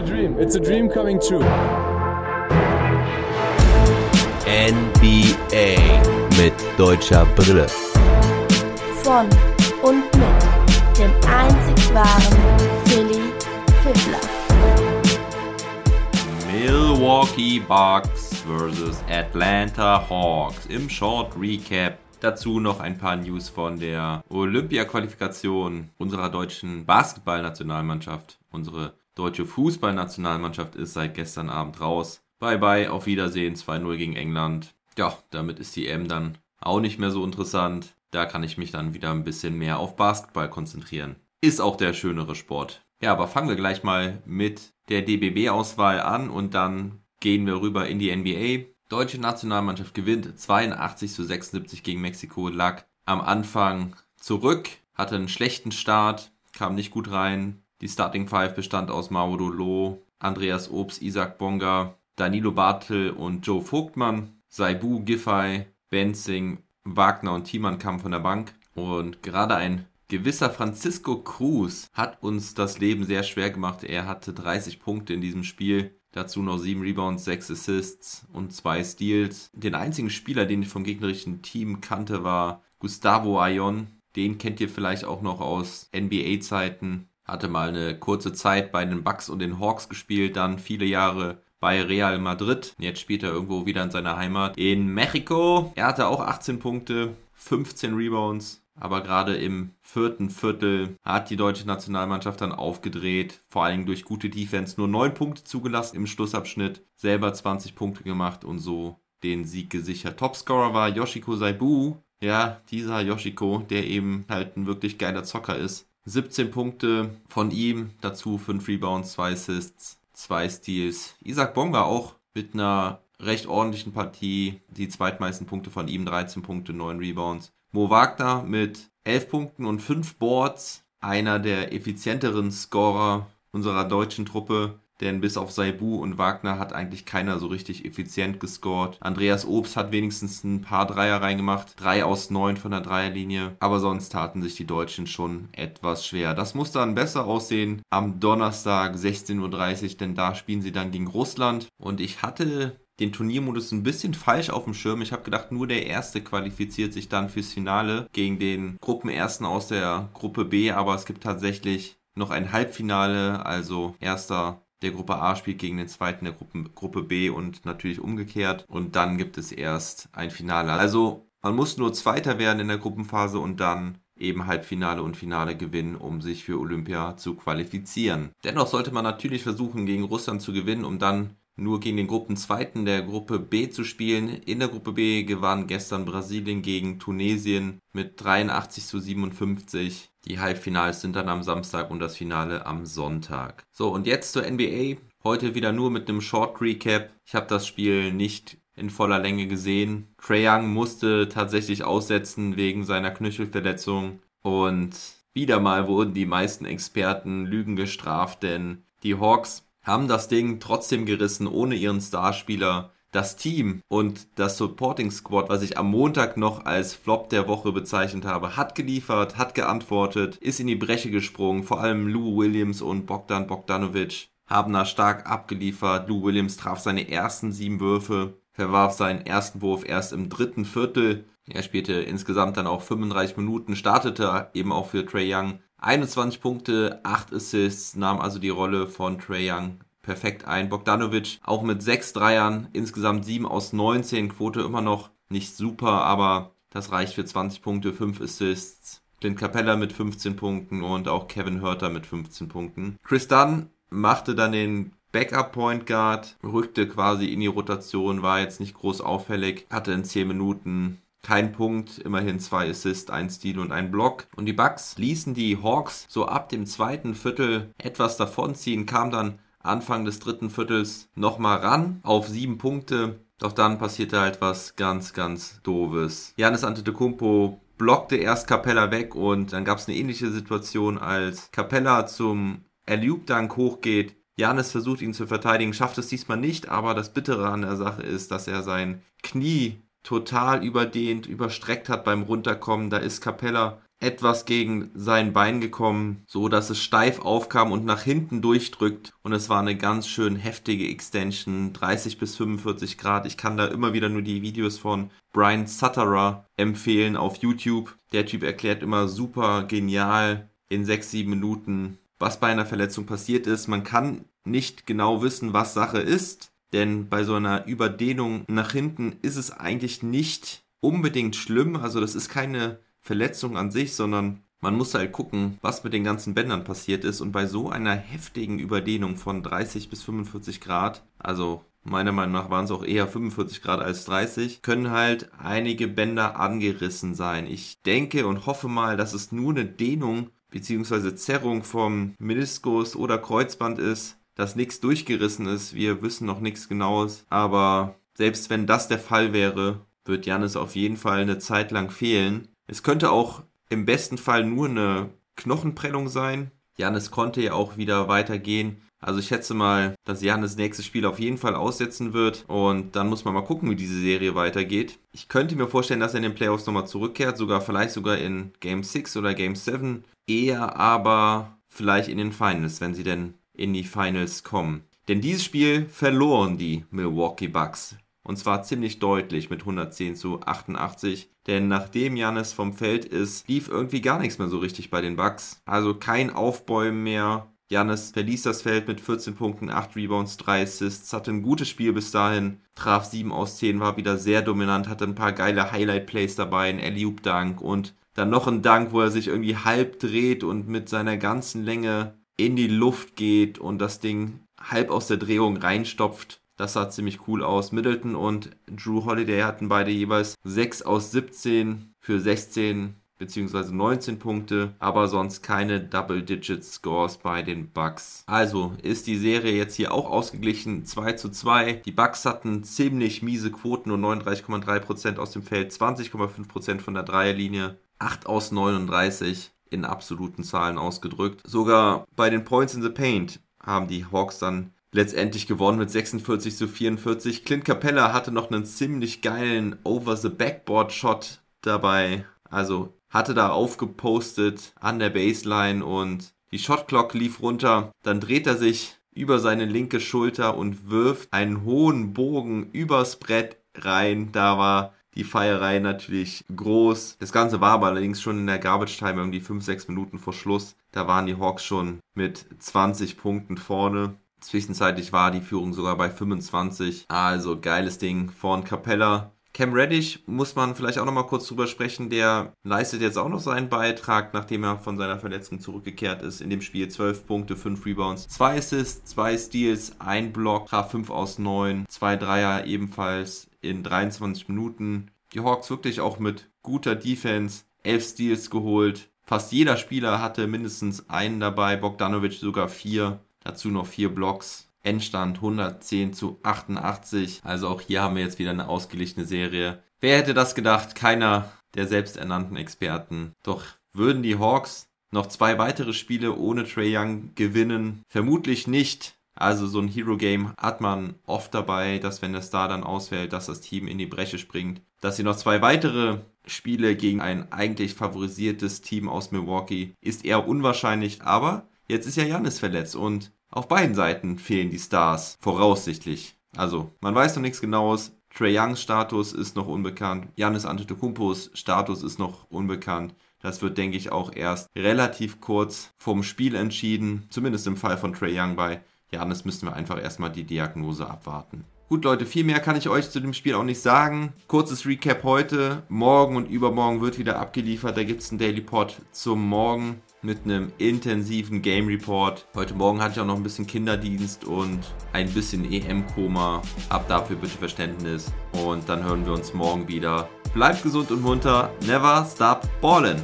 a dream. It's a dream coming true. NBA mit deutscher Brille. Von und mit dem einzig wahren Philly Fiddler. Milwaukee Bucks vs. Atlanta Hawks im Short Recap. Dazu noch ein paar News von der Olympia-Qualifikation unserer deutschen Basketballnationalmannschaft. Unsere deutsche Fußballnationalmannschaft ist seit gestern Abend raus. Bye bye, auf Wiedersehen, 2-0 gegen England. Ja, damit ist die M dann auch nicht mehr so interessant. Da kann ich mich dann wieder ein bisschen mehr auf Basketball konzentrieren. Ist auch der schönere Sport. Ja, aber fangen wir gleich mal mit der DBB-Auswahl an und dann gehen wir rüber in die NBA. Deutsche Nationalmannschaft gewinnt 82 zu 76 gegen Mexiko, lag am Anfang zurück, hatte einen schlechten Start, kam nicht gut rein. Die Starting Five bestand aus Mauro Loh, Andreas Obst, Isaac Bonga, Danilo Bartel und Joe Vogtmann. Saibu, Giffey, Benzing, Wagner und Thiemann kamen von der Bank. Und gerade ein gewisser Francisco Cruz hat uns das Leben sehr schwer gemacht. Er hatte 30 Punkte in diesem Spiel. Dazu noch 7 Rebounds, 6 Assists und 2 Steals. Den einzigen Spieler, den ich vom gegnerischen Team kannte, war Gustavo Ayon. Den kennt ihr vielleicht auch noch aus NBA-Zeiten. Hatte mal eine kurze Zeit bei den Bucks und den Hawks gespielt, dann viele Jahre bei Real Madrid. Jetzt spielt er irgendwo wieder in seiner Heimat in Mexiko. Er hatte auch 18 Punkte, 15 Rebounds. Aber gerade im vierten Viertel hat die deutsche Nationalmannschaft dann aufgedreht. Vor allem durch gute Defense nur 9 Punkte zugelassen im Schlussabschnitt. Selber 20 Punkte gemacht und so den Sieg gesichert. Topscorer war Yoshiko Saibu. Ja, dieser Yoshiko, der eben halt ein wirklich geiler Zocker ist. 17 Punkte von ihm, dazu 5 Rebounds, 2 Assists zwei Steals. Isaac Bonga auch mit einer recht ordentlichen Partie. Die zweitmeisten Punkte von ihm, 13 Punkte, 9 Rebounds. Mo Wagner mit 11 Punkten und 5 Boards. Einer der effizienteren Scorer unserer deutschen Truppe. Denn bis auf Saibu und Wagner hat eigentlich keiner so richtig effizient gescored. Andreas Obst hat wenigstens ein paar Dreier reingemacht. Drei aus neun von der Dreierlinie. Aber sonst taten sich die Deutschen schon etwas schwer. Das muss dann besser aussehen am Donnerstag 16.30 Uhr, denn da spielen sie dann gegen Russland. Und ich hatte den Turniermodus ein bisschen falsch auf dem Schirm. Ich habe gedacht, nur der Erste qualifiziert sich dann fürs Finale gegen den Gruppenersten aus der Gruppe B, aber es gibt tatsächlich noch ein Halbfinale, also erster der Gruppe A spielt gegen den zweiten der Gruppe, Gruppe B und natürlich umgekehrt. Und dann gibt es erst ein Finale. Also man muss nur Zweiter werden in der Gruppenphase und dann eben Halbfinale und Finale gewinnen, um sich für Olympia zu qualifizieren. Dennoch sollte man natürlich versuchen, gegen Russland zu gewinnen, um dann nur gegen den Gruppenzweiten der Gruppe B zu spielen. In der Gruppe B gewann gestern Brasilien gegen Tunesien mit 83 zu 57. Die Halbfinals sind dann am Samstag und das Finale am Sonntag. So, und jetzt zur NBA. Heute wieder nur mit einem Short Recap. Ich habe das Spiel nicht in voller Länge gesehen. Trae Young musste tatsächlich aussetzen wegen seiner Knöchelverletzung und wieder mal wurden die meisten Experten Lügen gestraft, denn die Hawks haben das Ding trotzdem gerissen ohne ihren Starspieler. Das Team und das Supporting Squad, was ich am Montag noch als Flop der Woche bezeichnet habe, hat geliefert, hat geantwortet, ist in die Breche gesprungen. Vor allem Lou Williams und Bogdan Bogdanovic haben da stark abgeliefert. Lou Williams traf seine ersten sieben Würfe, verwarf seinen ersten Wurf erst im dritten Viertel. Er spielte insgesamt dann auch 35 Minuten, startete eben auch für Trey Young 21 Punkte, 8 Assists, nahm also die Rolle von Trey Young perfekt ein. Bogdanovic auch mit 6 Dreiern, insgesamt 7 aus 19, Quote immer noch nicht super, aber das reicht für 20 Punkte, 5 Assists. Clint Capella mit 15 Punkten und auch Kevin Hurter mit 15 Punkten. Chris Dunn machte dann den Backup Point Guard, rückte quasi in die Rotation, war jetzt nicht groß auffällig, hatte in 10 Minuten kein Punkt, immerhin zwei Assists, ein Steal und ein Block. Und die Bucks ließen die Hawks so ab dem zweiten Viertel etwas davonziehen, kam dann Anfang des dritten Viertels nochmal ran auf sieben Punkte. Doch dann passierte halt was ganz, ganz doofes. Janis Antetokounmpo blockte erst Capella weg und dann gab es eine ähnliche Situation, als Capella zum Alley-Oop-Dunk hochgeht. Janis versucht ihn zu verteidigen, schafft es diesmal nicht, aber das Bittere an der Sache ist, dass er sein Knie total überdehnt, überstreckt hat beim Runterkommen. Da ist Capella etwas gegen sein Bein gekommen, so dass es steif aufkam und nach hinten durchdrückt. Und es war eine ganz schön heftige Extension, 30 bis 45 Grad. Ich kann da immer wieder nur die Videos von Brian Sutterer empfehlen auf YouTube. Der Typ erklärt immer super genial in 6, 7 Minuten, was bei einer Verletzung passiert ist. Man kann nicht genau wissen, was Sache ist, denn bei so einer Überdehnung nach hinten ist es eigentlich nicht unbedingt schlimm. Also das ist keine Verletzung an sich, sondern man muss halt gucken, was mit den ganzen Bändern passiert ist. Und bei so einer heftigen Überdehnung von 30 bis 45 Grad, also meiner Meinung nach waren es auch eher 45 Grad als 30, können halt einige Bänder angerissen sein. Ich denke und hoffe mal, dass es nur eine Dehnung bzw. Zerrung vom Meniskus oder Kreuzband ist, dass nichts durchgerissen ist. Wir wissen noch nichts genaues, aber selbst wenn das der Fall wäre, wird Janis auf jeden Fall eine Zeit lang fehlen. Es könnte auch im besten Fall nur eine Knochenprellung sein. Janis konnte ja auch wieder weitergehen. Also ich schätze mal, dass Janis nächstes Spiel auf jeden Fall aussetzen wird und dann muss man mal gucken, wie diese Serie weitergeht. Ich könnte mir vorstellen, dass er in den Playoffs nochmal zurückkehrt, sogar vielleicht sogar in Game 6 oder Game 7. Eher aber vielleicht in den Finals, wenn sie denn in die Finals kommen. Denn dieses Spiel verloren die Milwaukee Bucks. Und zwar ziemlich deutlich mit 110 zu 88. Denn nachdem Janis vom Feld ist, lief irgendwie gar nichts mehr so richtig bei den Bucks. Also kein Aufbäumen mehr. Janis verließ das Feld mit 14 Punkten, 8 Rebounds, 3 Assists, hatte ein gutes Spiel bis dahin, traf 7 aus 10, war wieder sehr dominant, hatte ein paar geile Highlight-Plays dabei, ein Alley-Oop-Dunk und dann noch ein Dunk, wo er sich irgendwie halb dreht und mit seiner ganzen Länge in die Luft geht und das Ding halb aus der Drehung reinstopft. Das sah ziemlich cool aus. Middleton und Drew Holiday hatten beide jeweils 6 aus 17 für 16 bzw. 19 Punkte, aber sonst keine Double-Digit-Scores bei den Bucks. Also ist die Serie jetzt hier auch ausgeglichen 2 zu 2. Die Bucks hatten ziemlich miese Quoten, nur 39,3% aus dem Feld, 20,5% von der Dreierlinie, 8 aus 39 in absoluten Zahlen ausgedrückt. Sogar bei den Points in the Paint haben die Hawks dann letztendlich gewonnen mit 46 zu 44. Clint Capella hatte noch einen ziemlich geilen Over-the-Backboard-Shot dabei. Also hatte da aufgepostet an der Baseline und die Shotclock lief runter. Dann dreht er sich über seine linke Schulter und wirft einen hohen Bogen übers Brett rein. Da war die Feierei natürlich groß. Das Ganze war aber allerdings schon in der Garbage Time irgendwie 5, 6 Minuten vor Schluss. Da waren die Hawks schon mit 20 Punkten vorne. Zwischenzeitlich war die Führung sogar bei 25. Also geiles Ding von Capella. Cam Reddish muss man vielleicht auch nochmal kurz drüber sprechen. Der leistet jetzt auch noch seinen Beitrag, nachdem er von seiner Verletzung zurückgekehrt ist. In dem Spiel 12 Punkte, 5 Rebounds, 2 Assists, 2 Steals, 1 Block, traf 5 aus 9, 2 Dreier ebenfalls in 23 Minuten. Die Hawks wirklich auch mit guter Defense, 11 Steals geholt. Fast jeder Spieler hatte mindestens einen dabei, Bogdanovic sogar 4. Dazu noch vier Blocks. Endstand 110 zu 88. Also auch hier haben wir jetzt wieder eine ausgeglichene Serie. Wer hätte das gedacht? Keiner der selbsternannten Experten. Doch würden die Hawks noch zwei weitere Spiele ohne Trey Young gewinnen? Vermutlich nicht. Also so ein Hero Game hat man oft dabei, dass wenn der Star dann ausfällt, dass das Team in die Breche springt. Dass sie noch zwei weitere Spiele gegen ein eigentlich favorisiertes Team aus Milwaukee ist eher unwahrscheinlich, aber Jetzt ist ja Janis verletzt und auf beiden Seiten fehlen die Stars, voraussichtlich. Also, man weiß noch nichts genaues. Trey Youngs Status ist noch unbekannt. Janis Antetokounmpos Status ist noch unbekannt. Das wird, denke ich, auch erst relativ kurz vom Spiel entschieden. Zumindest im Fall von Trey Young bei Janis müssen wir einfach erstmal die Diagnose abwarten. Gut, Leute, viel mehr kann ich euch zu dem Spiel auch nicht sagen. Kurzes Recap heute. Morgen und übermorgen wird wieder abgeliefert. Da gibt es einen Daily Pod zum Morgen mit einem intensiven Game Report. Heute Morgen hatte ich auch noch ein bisschen Kinderdienst und ein bisschen EM-Koma. Ab dafür bitte Verständnis. Und dann hören wir uns morgen wieder. Bleibt gesund und munter. Never stop ballin'.